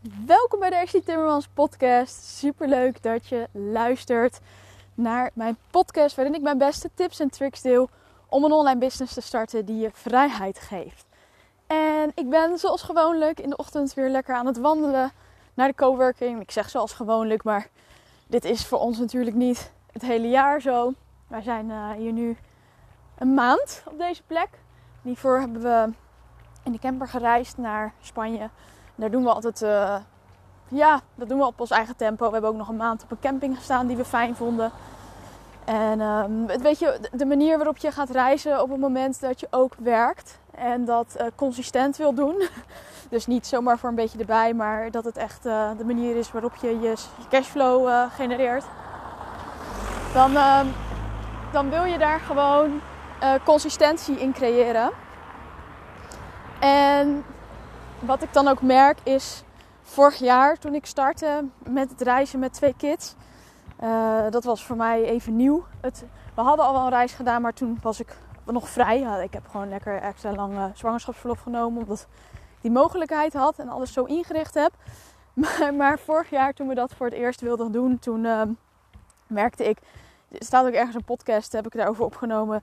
Welkom bij de Ashley Timmermans podcast. Super leuk dat je luistert naar mijn podcast waarin ik mijn beste tips en tricks deel om een online business te starten die je vrijheid geeft. En ik ben zoals gewoonlijk in de ochtend weer lekker aan het wandelen naar de coworking. Ik zeg zoals gewoonlijk, maar dit is voor ons natuurlijk niet het hele jaar zo. Wij zijn uh, hier nu een maand op deze plek. Hiervoor hebben we in de camper gereisd naar Spanje. Daar doen we altijd, uh, ja, dat doen we op ons eigen tempo. We hebben ook nog een maand op een camping gestaan die we fijn vonden. En um, weet je, de manier waarop je gaat reizen op het moment dat je ook werkt en dat uh, consistent wil doen. Dus niet zomaar voor een beetje erbij, maar dat het echt uh, de manier is waarop je je, cashflow genereert. Dan, uh, dan wil je daar gewoon consistentie in creëren. En wat ik dan ook merk is, vorig jaar toen ik startte met het reizen met twee kids, dat was voor mij even nieuw. Het, we hadden al wel een reis gedaan, maar toen was ik nog vrij. Ik heb gewoon lekker extra lang zwangerschapsverlof genomen, omdat die mogelijkheid had en alles zo ingericht heb. Maar, maar, vorig jaar toen we dat voor het eerst wilden doen, toen uh, merkte ik, er staat ook ergens een podcast, heb ik daarover opgenomen.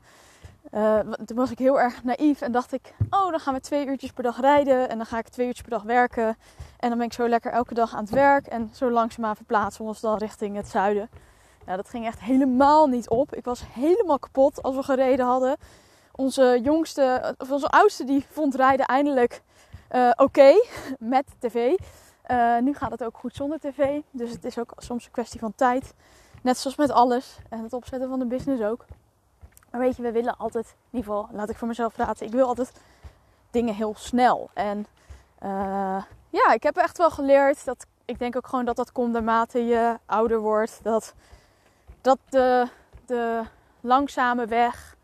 Uh, toen was ik heel erg naïef en dacht ik, oh dan gaan we twee uurtjes per dag rijden en dan ga ik twee uurtjes per dag werken. En dan ben ik zo lekker elke dag aan het werk en zo langzaamaan verplaatsen we ons dan richting het zuiden. Nou, dat ging echt helemaal niet op. Ik was helemaal kapot als we gereden hadden. Onze jongste, of onze oudste, die vond rijden eindelijk uh, oké met tv. Uh, nu gaat het ook goed zonder tv. Dus het is ook soms een kwestie van tijd. Net zoals met alles. En het opzetten van de business ook. Maar weet je, we willen altijd, in ieder geval, laat ik voor mezelf praten. Ik wil altijd dingen heel snel. En uh, ja, ik heb echt wel geleerd dat ik denk ook gewoon dat dat komt naarmate je ouder wordt. Dat, dat de, de langzame weg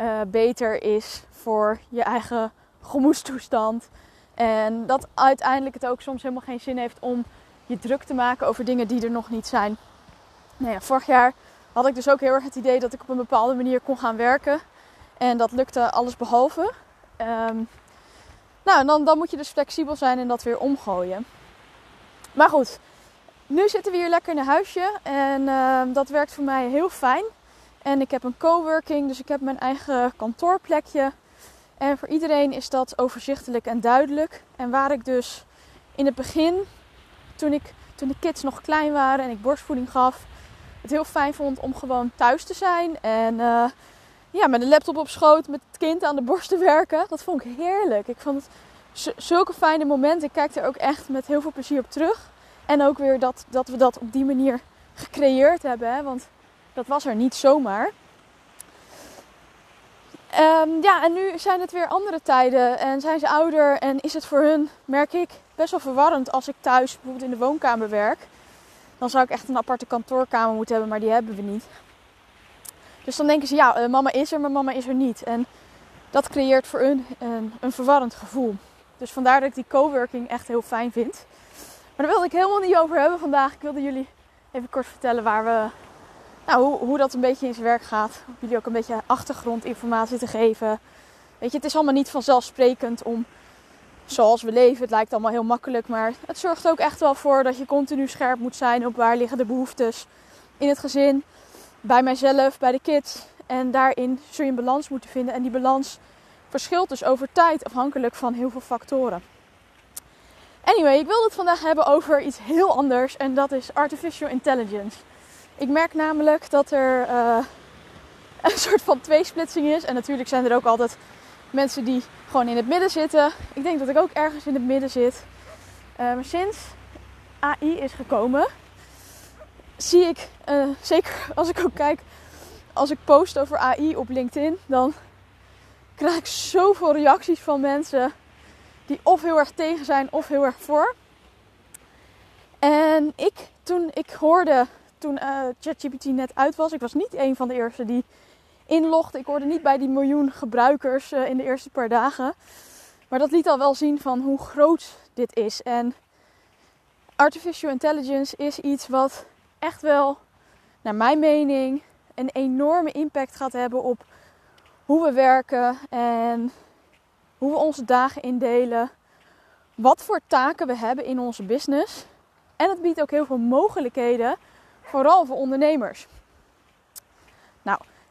uh, beter is voor je eigen gemoedstoestand. En dat uiteindelijk het ook soms helemaal geen zin heeft om je druk te maken over dingen die er nog niet zijn. Nou ja, vorig jaar had ik dus ook heel erg het idee dat ik op een bepaalde manier kon gaan werken. En dat lukte alles behalve. Um, nou, en dan, dan moet je dus flexibel zijn en dat weer omgooien. Maar goed, nu zitten we hier lekker in een huisje. En uh, dat werkt voor mij heel fijn. En ik heb een coworking, dus ik heb mijn eigen kantoorplekje. En voor iedereen is dat overzichtelijk en duidelijk. En waar ik dus in het begin, toen, ik, toen de kids nog klein waren en ik borstvoeding gaf, het heel fijn vond om gewoon thuis te zijn. En uh, ja, met een laptop op schoot, met het kind aan de borst te werken. Dat vond ik heerlijk. Ik vond het zulke fijne momenten. Ik kijk er ook echt met heel veel plezier op terug. En ook weer dat, dat we dat op die manier gecreëerd hebben. Hè? Want dat was er niet zomaar. Um, ja, en nu zijn het weer andere tijden en zijn ze ouder en is het voor hun, merk ik, best wel verwarrend als ik thuis bijvoorbeeld in de woonkamer werk. Dan zou ik echt een aparte kantoorkamer moeten hebben, maar die hebben we niet. Dus dan denken ze, ja, uh, mama is er, maar mama is er niet. En dat creëert voor hun een, een verwarrend gevoel. Dus vandaar dat ik die coworking echt heel fijn vind. Maar daar wilde ik helemaal niet over hebben vandaag. Ik wilde jullie even kort vertellen waar we nou, hoe, hoe dat een beetje in zijn werk gaat. Om jullie ook een beetje achtergrondinformatie te geven. Weet je, het is allemaal niet vanzelfsprekend om zoals we leven. Het lijkt allemaal heel makkelijk, maar het zorgt ook echt wel voor dat je continu scherp moet zijn op waar liggen de behoeftes in het gezin, bij mijzelf, bij de kids. En daarin zul je een balans moeten vinden. En die balans verschilt dus over tijd afhankelijk van heel veel factoren. Anyway, ik wil het vandaag hebben over iets heel anders en dat is artificial intelligence. Ik merk namelijk dat er uh, een soort van tweesplitsing is. En natuurlijk zijn er ook altijd mensen die gewoon in het midden zitten. Ik denk dat ik ook ergens in het midden zit. Maar sinds AI is gekomen, zie ik, uh, zeker als ik ook kijk, als ik post over AI op LinkedIn, dan krijg ik zoveel reacties van mensen die of heel erg tegen zijn of heel erg voor. En ik, toen ik hoorde toen uh, ChatGPT net uit was. Ik was niet een van de eerste die Ik hoorde niet bij die miljoen gebruikers uh, in de eerste paar dagen. Maar dat liet al wel zien van hoe groot dit is. En artificial intelligence is iets wat echt wel, naar mijn mening, een enorme impact gaat hebben op hoe we werken en hoe we onze dagen indelen. wat voor taken we hebben in onze business. En het biedt ook heel veel mogelijkheden, vooral voor ondernemers.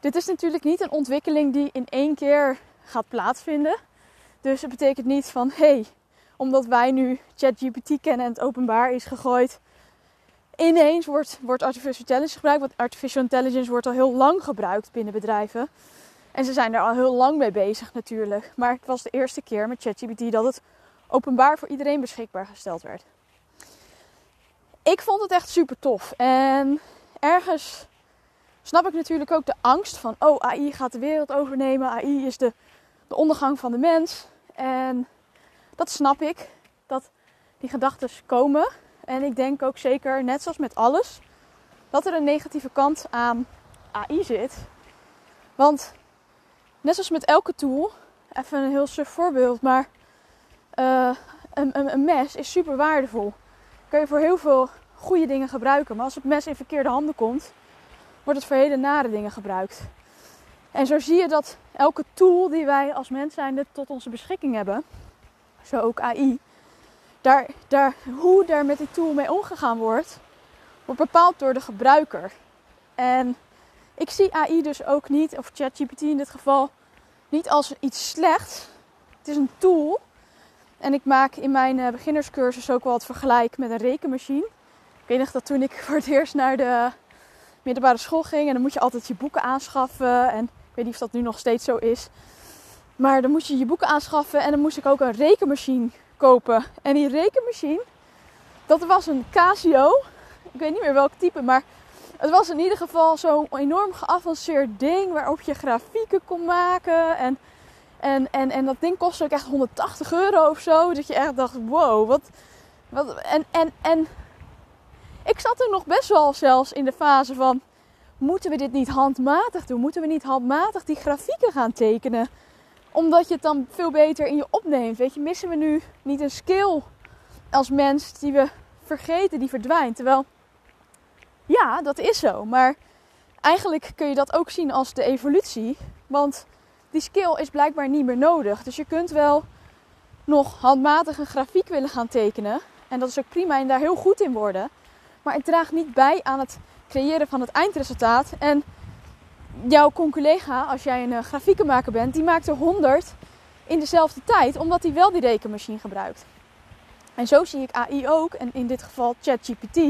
Dit is natuurlijk niet een ontwikkeling die in één keer gaat plaatsvinden. Dus het betekent niet van hé, hey, omdat wij nu ChatGPT kennen en het openbaar is gegooid, ineens wordt, wordt artificial intelligence gebruikt. Want artificial intelligence wordt al heel lang gebruikt binnen bedrijven. En ze zijn er al heel lang mee bezig natuurlijk. Maar het was de eerste keer met ChatGPT dat het openbaar voor iedereen beschikbaar gesteld werd. Ik vond het echt super tof. En ergens snap ik natuurlijk ook de angst van: oh, AI gaat de wereld overnemen. AI is de, de ondergang van de mens. En dat snap ik, dat die gedachten komen. En ik denk ook zeker, net zoals met alles, dat er een negatieve kant aan AI zit. Want net zoals met elke tool, even een heel suf voorbeeld, maar uh, een, een, een, mes is super waardevol. Kun je voor heel veel goede dingen gebruiken. Maar als het mes in verkeerde handen komt, wordt het voor hele nare dingen gebruikt. En zo zie je dat elke tool die wij als mens zijnde tot onze beschikking hebben, zo ook AI, daar, daar, hoe daar met die tool mee omgegaan wordt, wordt bepaald door de gebruiker. En ik zie AI dus ook niet, of ChatGPT in dit geval, niet als iets slechts. Het is een tool. En ik maak in mijn eh, beginnerscursus ook wel het vergelijk met een rekenmachine. Ik weet nog dat toen ik voor het eerst naar de middelbare school ging. En dan moet je altijd je boeken aanschaffen. En ik weet niet of dat nu nog steeds zo is. Maar dan moet je je boeken aanschaffen. En dan moest ik ook een rekenmachine kopen. En die rekenmachine, dat was een Casio. Ik weet niet meer welk type, maar het was in ieder geval zo'n enorm geavanceerd ding waarop je grafieken kon maken. En, en, en, en dat ding kostte ook echt 180 euro of zo. Dat je echt dacht, wow, wat... wat en, en, en ik zat er nog best wel zelfs in de fase van... Moeten we dit niet handmatig doen? Moeten we niet handmatig die grafieken gaan tekenen? Omdat je het dan veel beter in je opneemt. Weet je, missen we nu niet een skill als mens die we vergeten, die verdwijnt? Terwijl, ja, dat is zo. Maar eigenlijk kun je dat ook zien als de evolutie. Want die skill is blijkbaar niet meer nodig. Dus je kunt wel nog handmatig een grafiek willen gaan tekenen. En dat is ook prima en daar heel goed in worden. Maar het draagt niet bij aan het creëren van het eindresultaat. En jouw collega, als jij een uh, grafiekenmaker bent, die maakt er 100 in dezelfde tijd, omdat hij wel die rekenmachine gebruikt. En zo zie ik AI ook, en in dit geval ChatGPT.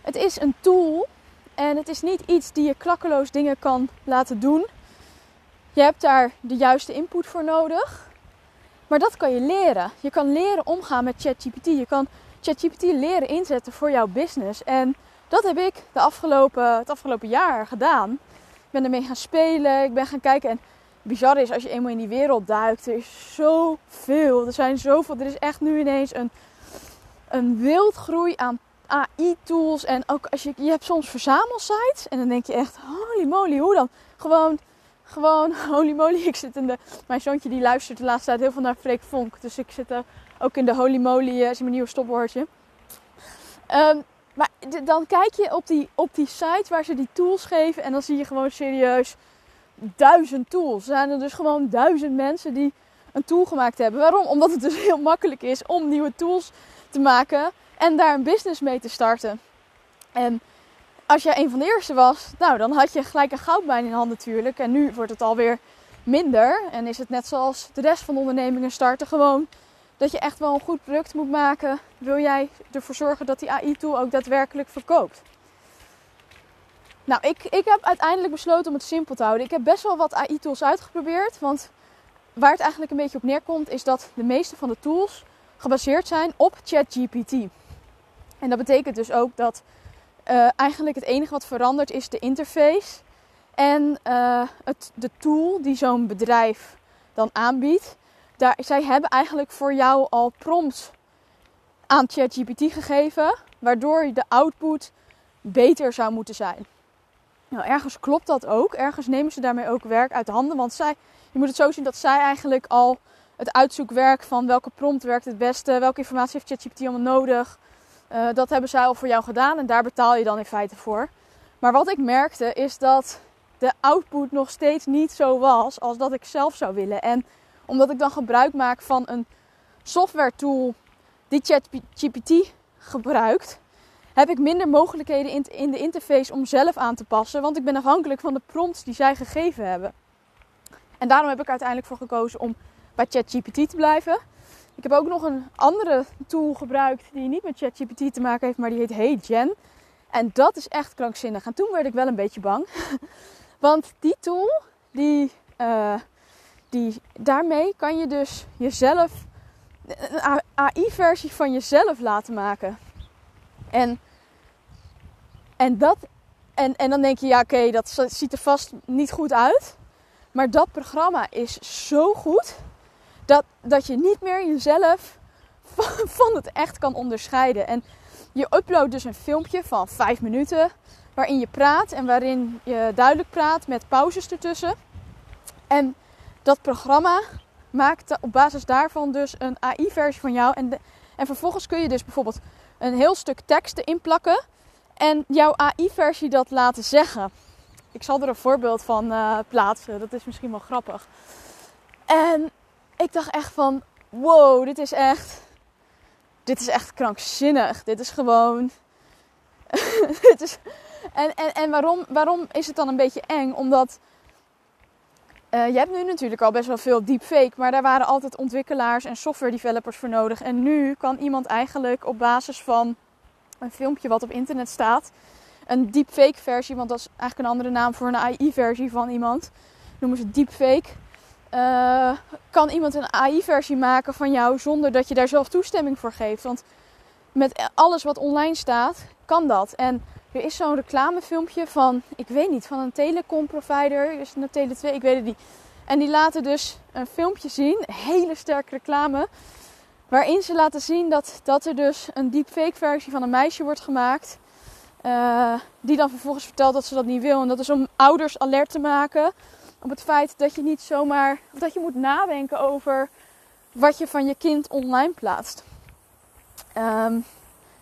Het is een tool en het is niet iets die je klakkeloos dingen kan laten doen. Je hebt daar de juiste input voor nodig. Maar dat kan je leren. Je kan leren omgaan met ChatGPT. Je kan ChatGPT leren inzetten voor jouw business. En dat heb ik de afgelopen, het afgelopen jaar gedaan. Ik ben ermee gaan spelen. Ik ben gaan kijken. En bizar is, als je eenmaal in die wereld duikt, er is zoveel. Er zijn zoveel. Er is echt nu ineens een, een wildgroei aan AI-tools. En ook als je, je hebt soms verzamelsites. En dan denk je echt, holy moly, hoe dan? Gewoon, gewoon, holy moly. Ik zit in de, mijn zoontje die luistert de laatste tijd heel veel naar Freek Vonk. Dus ik zit er ook in de holy moly, uh, is mijn nieuwe stopwoordje. Ehm, maar dan kijk je op die, op die site waar ze die tools geven. En dan zie je gewoon serieus duizend tools. Er zijn er dus gewoon duizend mensen die een tool gemaakt hebben. Waarom? Omdat het dus heel makkelijk is om nieuwe tools te maken en daar een business mee te starten. En als jij een van de eerste was, nou dan had je gelijk een goudmijn in hand natuurlijk. En nu wordt het alweer minder. En is het net zoals de rest van de ondernemingen starten gewoon dat je echt wel een goed product moet maken. Wil jij ervoor zorgen dat die AI-tool ook daadwerkelijk verkoopt? Nou, ik, ik heb uiteindelijk besloten om het simpel te houden. Ik heb best wel wat AI-tools uitgeprobeerd. Want waar het eigenlijk een beetje op neerkomt, is dat de meeste van de tools gebaseerd zijn op ChatGPT. En dat betekent dus ook dat uh, eigenlijk het enige wat verandert is de interface en uh, het, de tool die zo'n bedrijf dan aanbiedt. Daar, zij hebben eigenlijk voor jou al prompts aan ChatGPT gegeven, waardoor de output beter zou moeten zijn. Nou, ergens klopt dat ook. Ergens nemen ze daarmee ook werk uit de handen. Want zij, je moet het zo zien dat zij eigenlijk al het uitzoekwerk van welke prompt werkt het beste, welke informatie heeft ChatGPT allemaal nodig, uh, dat hebben zij al voor jou gedaan en daar betaal je dan in feite voor. Maar wat ik merkte is dat de output nog steeds niet zo was als dat ik zelf zou willen. En omdat ik dan gebruik maak van een software tool die ChatGPT gebruikt, heb ik minder mogelijkheden in de interface om zelf aan te passen. Want ik ben afhankelijk van de prompts die zij gegeven hebben. En daarom heb ik uiteindelijk voor gekozen om bij ChatGPT te blijven. Ik heb ook nog een andere tool gebruikt die niet met ChatGPT te maken heeft, maar die heet HeyGen. En dat is echt krankzinnig. En toen werd ik wel een beetje bang. Want die tool, die, uh, die, daarmee kan je dus jezelf, een AI-versie van jezelf laten maken. En, en, dat, en, en dan denk je, ja oké, dat ziet er vast niet goed uit. Maar dat programma is zo goed dat, dat je niet meer jezelf van, het echt kan onderscheiden. En je uploadt dus een filmpje van 5 minuten waarin je praat en waarin je duidelijk praat met pauzes ertussen. En dat programma maakt op basis daarvan dus een AI-versie van jou. En, en vervolgens kun je dus bijvoorbeeld een heel stuk teksten inplakken en jouw AI-versie dat laten zeggen. Ik zal er een voorbeeld van uh, plaatsen, dat is misschien wel grappig. En ik dacht echt van, wow, dit is echt, dit is echt krankzinnig. Dit is gewoon, dit is, en, en, en waarom, waarom is het dan een beetje eng? Omdat uh, je hebt nu natuurlijk al best wel veel deepfake, maar daar waren altijd ontwikkelaars en software developers voor nodig. En nu kan iemand eigenlijk op basis van een filmpje wat op internet staat, een deepfake versie, want dat is eigenlijk een andere naam voor een AI-versie van iemand, noemen ze deepfake. Uh, kan iemand een AI-versie maken van jou zonder dat je daar zelf toestemming voor geeft? Want met alles wat online staat, kan dat. En er is zo'n reclamefilmpje van, ik weet niet, van een telecom-provider. Is het een Tele2? Ik weet het niet. En die laten dus een filmpje zien, hele sterke reclame. Waarin ze laten zien dat, dat er dus een deepfake versie van een meisje wordt gemaakt. Uh, die dan vervolgens vertelt dat ze dat niet wil. En dat is om ouders alert te maken op het feit dat je niet zomaar. Dat je moet nadenken over wat je van je kind online plaatst. Um,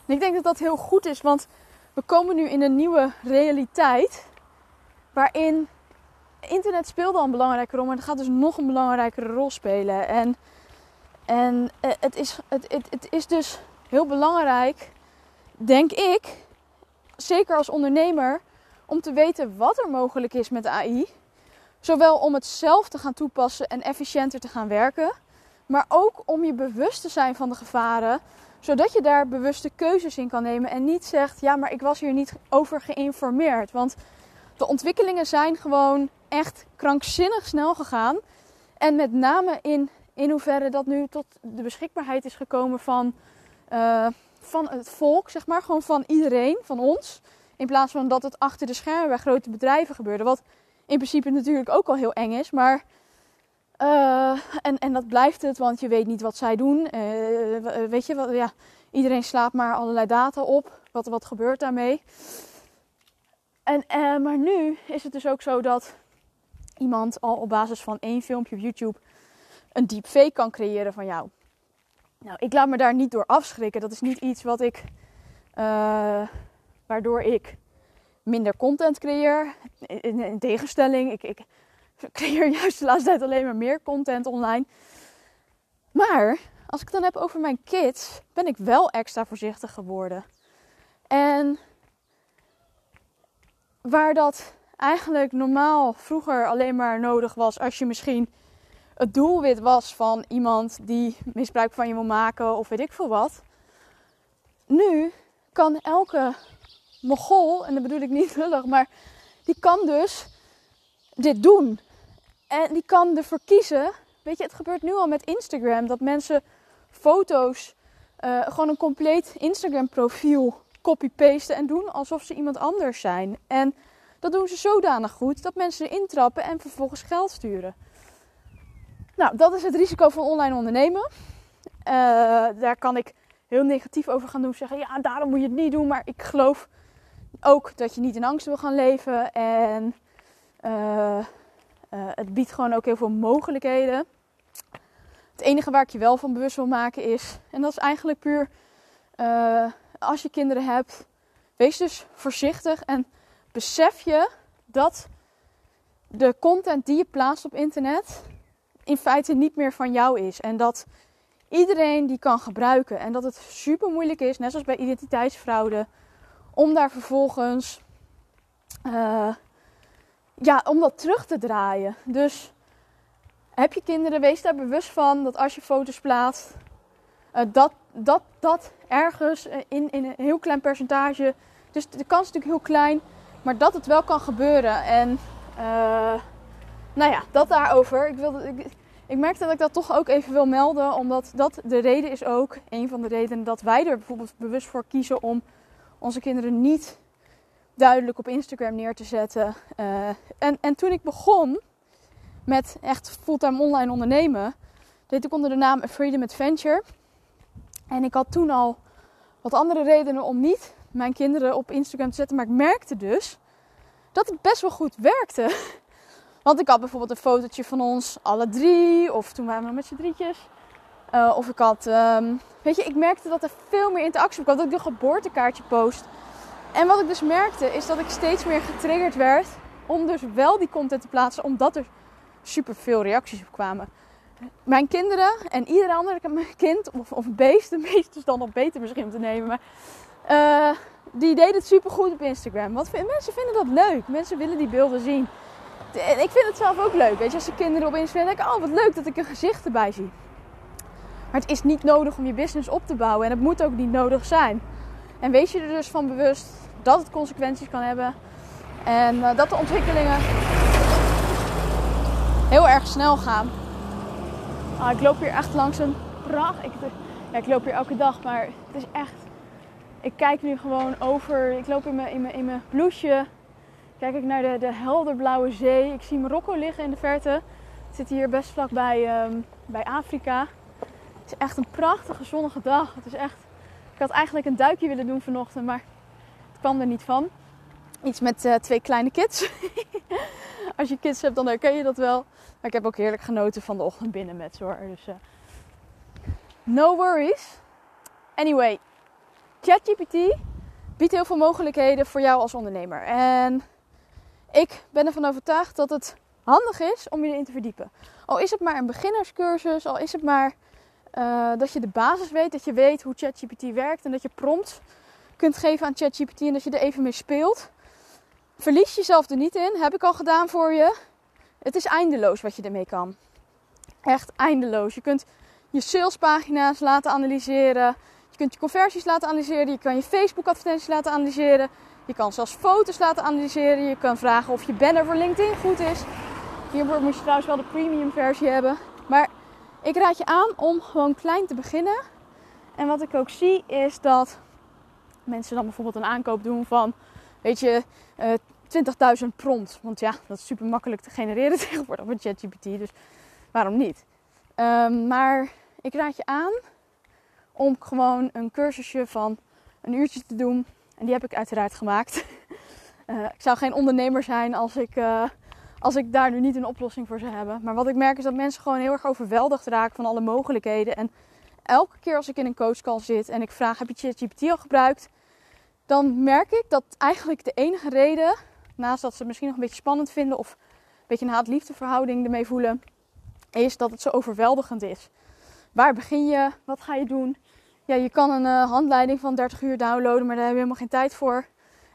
en ik denk dat dat heel goed is, want we komen nu in een nieuwe realiteit waarin internet speelde al een belangrijke rol, maar het gaat dus nog een belangrijkere rol spelen. En, en eh, het, is, het, het, het is dus heel belangrijk, denk ik, zeker als ondernemer, om te weten wat er mogelijk is met AI. Zowel om het zelf te gaan toepassen en efficiënter te gaan werken, maar ook om je bewust te zijn van de gevaren zodat je daar bewuste keuzes in kan nemen en niet zegt: ja, maar ik was hier niet over geïnformeerd. Want de ontwikkelingen zijn gewoon echt krankzinnig snel gegaan. En met name in, in hoeverre dat nu tot de beschikbaarheid is gekomen van, uh, van het volk, zeg maar, gewoon van iedereen, van ons. In plaats van dat het achter de schermen bij grote bedrijven gebeurde. Wat in principe natuurlijk ook al heel eng is, maar uh, en, en dat blijft het, want je weet niet wat zij doen. Uh, weet je, wat, ja, iedereen slaat maar allerlei data op. Wat, wat gebeurt daarmee? En, uh, maar nu is het dus ook zo dat iemand al op basis van één filmpje op YouTube een deepfake kan creëren van jou. Nou, ik laat me daar niet door afschrikken. Dat is niet iets wat ik, waardoor ik minder content creëer. In, in tegenstelling, ik, ik ik creëer juist de laatste tijd alleen maar meer content online. Maar als ik het dan heb over mijn kids, ben ik wel extra voorzichtig geworden. En waar dat eigenlijk normaal vroeger alleen maar nodig was als je misschien het doelwit was van iemand die misbruik van je wil maken of weet ik veel wat. Nu kan elke mogol, en dat bedoel ik niet lullig, maar die kan dus dit doen. En die kan ervoor kiezen. Weet je, het gebeurt nu al met Instagram. Dat mensen foto's, uh, gewoon een compleet Instagram profiel copy-pasten en doen alsof ze iemand anders zijn. En dat doen ze zodanig goed dat mensen erin trappen en vervolgens geld sturen. Nou, dat is het risico van online ondernemen. Uh, daar kan ik heel negatief over gaan doen. Zeggen, ja, daarom moet je het niet doen. Maar ik geloof ook dat je niet in angst wil gaan leven. En uh, uh, het biedt gewoon ook heel veel mogelijkheden. Het enige waar ik je wel van bewust wil maken is, en dat is eigenlijk puur uh, als je kinderen hebt, wees dus voorzichtig en besef je dat de content die je plaatst op internet in feite niet meer van jou is. En dat iedereen die kan gebruiken. En dat het super moeilijk is, net zoals bij identiteitsfraude, om daar vervolgens uh, ja, om dat terug te draaien. Dus heb je kinderen, wees daar bewust van dat als je foto's plaatst, uh, dat, dat dat ergens in, in een heel klein percentage, dus de kans is natuurlijk heel klein, maar dat het wel kan gebeuren. En nou ja, dat daarover. Ik, wilde, ik, ik dat ik dat toch ook even wil melden, omdat dat de reden is ook, een van de redenen dat wij er bijvoorbeeld bewust voor kiezen om onze kinderen niet duidelijk op Instagram neer te zetten. Uh, en, en toen ik begon met echt fulltime online ondernemen, deed ik onder de naam Freedom Adventure. En ik had toen al wat andere redenen om niet mijn kinderen op Instagram te zetten. Maar ik merkte dus dat het best wel goed werkte. Want ik had bijvoorbeeld een fotootje van ons alle drie. Of toen waren we met z'n drietjes. Uh, of ik had, um, weet je, ik merkte dat er veel meer interactie kwam. Dat ik de geboortekaartje post. En wat ik dus merkte is dat ik steeds meer getriggerd werd om dus wel die content te plaatsen. Omdat er super veel reacties op kwamen. Mijn kinderen en ieder ander kind of, of beest, de meeste is dan nog beter misschien te nemen. Maar uh, die deden het super goed op Instagram. Want mensen vinden dat leuk. Mensen willen die beelden zien. En ik vind het zelf ook leuk. Weet je, als de kinderen op Instagram denken, oh wat leuk dat ik een gezicht erbij zie. Maar het is niet nodig om je business op te bouwen. En het moet ook niet nodig zijn. En wees je er dus van bewust dat het consequenties kan hebben. En uh, dat de ontwikkelingen heel erg snel gaan. Ah, ik loop hier echt langs een pracht. Ik, ja, ik loop hier elke dag, maar het is echt. Ik kijk nu gewoon over. Ik loop in mijn, in mijn, in mijn blouseje. Kijk ik naar de, de helderblauwe zee. Ik zie Marokko liggen in de verte. Het zit hier best vlakbij um, bij Afrika. Het is echt een prachtige zonnige dag. Het is echt. Ik had eigenlijk een duikje willen doen vanochtend, maar het kwam er niet van. Iets met uh, twee kleine kids. Als je kids hebt, dan herken je dat wel. Maar ik heb ook heerlijk genoten van de ochtend binnen met hoor. Dus uh, no worries. Anyway, ChatGPT biedt heel veel mogelijkheden voor jou als ondernemer. En ik ben ervan overtuigd dat het handig is om je erin te verdiepen. Al is het maar een beginnerscursus, al is het maar uh, dat je de basis weet, dat je weet hoe ChatGPT werkt en dat je prompt kunt geven aan ChatGPT en dat je er even mee speelt. Verlies jezelf er niet in, heb ik al gedaan voor je. Het is eindeloos wat je ermee kan. Echt eindeloos. Je kunt je salespagina's laten analyseren. Je kunt je conversies laten analyseren. Je kan je Facebook advertenties laten analyseren. Je kan zelfs foto's laten analyseren. Je kan vragen of je banner voor LinkedIn goed is. Hiervoor moet je trouwens wel de premium versie hebben. Maar ik raad je aan om gewoon klein te beginnen. En wat ik ook zie is dat mensen dan bijvoorbeeld een aankoop doen van, weet je, uh, 20.000 prompt. Want ja, dat is super makkelijk te genereren tegenwoordig met ChatGPT. Dus waarom niet? Um, maar ik raad je aan om gewoon een cursusje van een uurtje te doen. En die heb ik uiteraard gemaakt. Uh, ik zou geen ondernemer zijn als ik, uh, als ik daar nu niet een oplossing voor zou hebben. Maar wat ik merk is dat mensen gewoon heel erg overweldigd raken van alle mogelijkheden. En elke keer als ik in een coachcall zit en ik vraag: heb je ChatGPT al gebruikt? Dan merk ik dat eigenlijk de enige reden naast dat ze het misschien nog een beetje spannend vinden of een beetje een haat-liefde ermee voelen, is dat het zo overweldigend is. Waar begin je? Wat ga je doen? Ja, je kan een uh, handleiding van 30 uur downloaden, maar daar heb je helemaal geen tijd voor.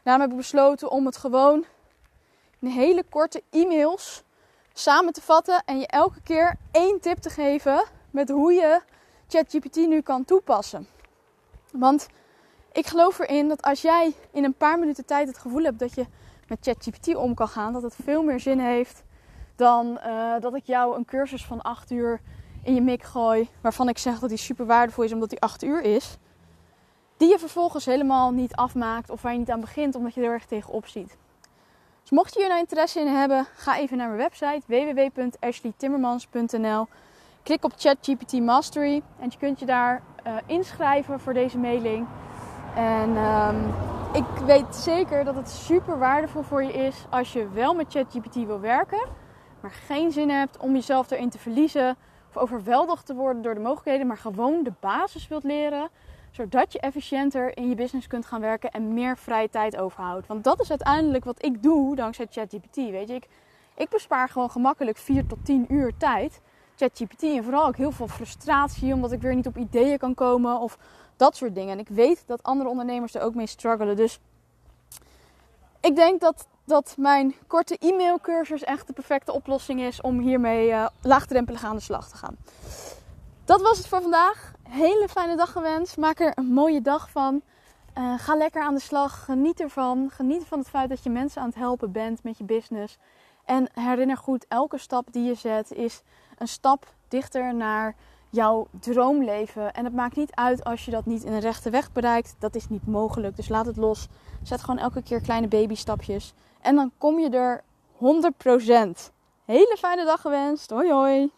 Daarom heb ik besloten om het gewoon in hele korte e-mails samen te vatten en je elke keer één tip te geven met hoe je ChatGPT nu kan toepassen. Want ik geloof erin dat als jij in een paar minuten tijd het gevoel hebt dat je met ChatGPT om kan gaan, dat het veel meer zin heeft dan uh, dat ik jou een cursus van 8 uur in je mik gooi, waarvan ik zeg dat die super waardevol is omdat die 8 uur is, die je vervolgens helemaal niet afmaakt of waar je niet aan begint omdat je er erg tegenop ziet. Dus mocht je hier nou interesse in hebben, ga even naar mijn website www.ashleytimmermans.nl. Klik op ChatGPT Mastery en je kunt je daar uh, inschrijven voor deze mailing. En um, ik weet zeker dat het super waardevol voor je is als je wel met ChatGPT wil werken, maar geen zin hebt om jezelf erin te verliezen of overweldigd te worden door de mogelijkheden, maar gewoon de basis wilt leren, zodat je efficiënter in je business kunt gaan werken en meer vrije tijd overhoudt. Want dat is uiteindelijk wat ik doe dankzij ChatGPT. Weet je, ik, bespaar gewoon gemakkelijk 4 tot 10 uur tijd ChatGPT en vooral ook heel veel frustratie omdat ik weer niet op ideeën kan komen of dat soort dingen. En ik weet dat andere ondernemers er ook mee struggelen. Dus ik denk dat, dat mijn korte e-mailcursus echt de perfecte oplossing is om hiermee uh, laagdrempelig aan de slag te gaan. Dat was het voor vandaag. Hele fijne dag gewenst. Maak er een mooie dag van. Uh, ga lekker aan de slag. Geniet ervan. Geniet van het feit dat je mensen aan het helpen bent met je business. En herinner goed, elke stap die je zet is een stap dichter naar jouw droomleven. En het maakt niet uit als je dat niet in een rechte weg bereikt. Dat is niet mogelijk. Dus laat het los. Zet gewoon elke keer kleine babystapjes. En dan kom je er 100%. Hele fijne dag gewenst. Hoi hoi.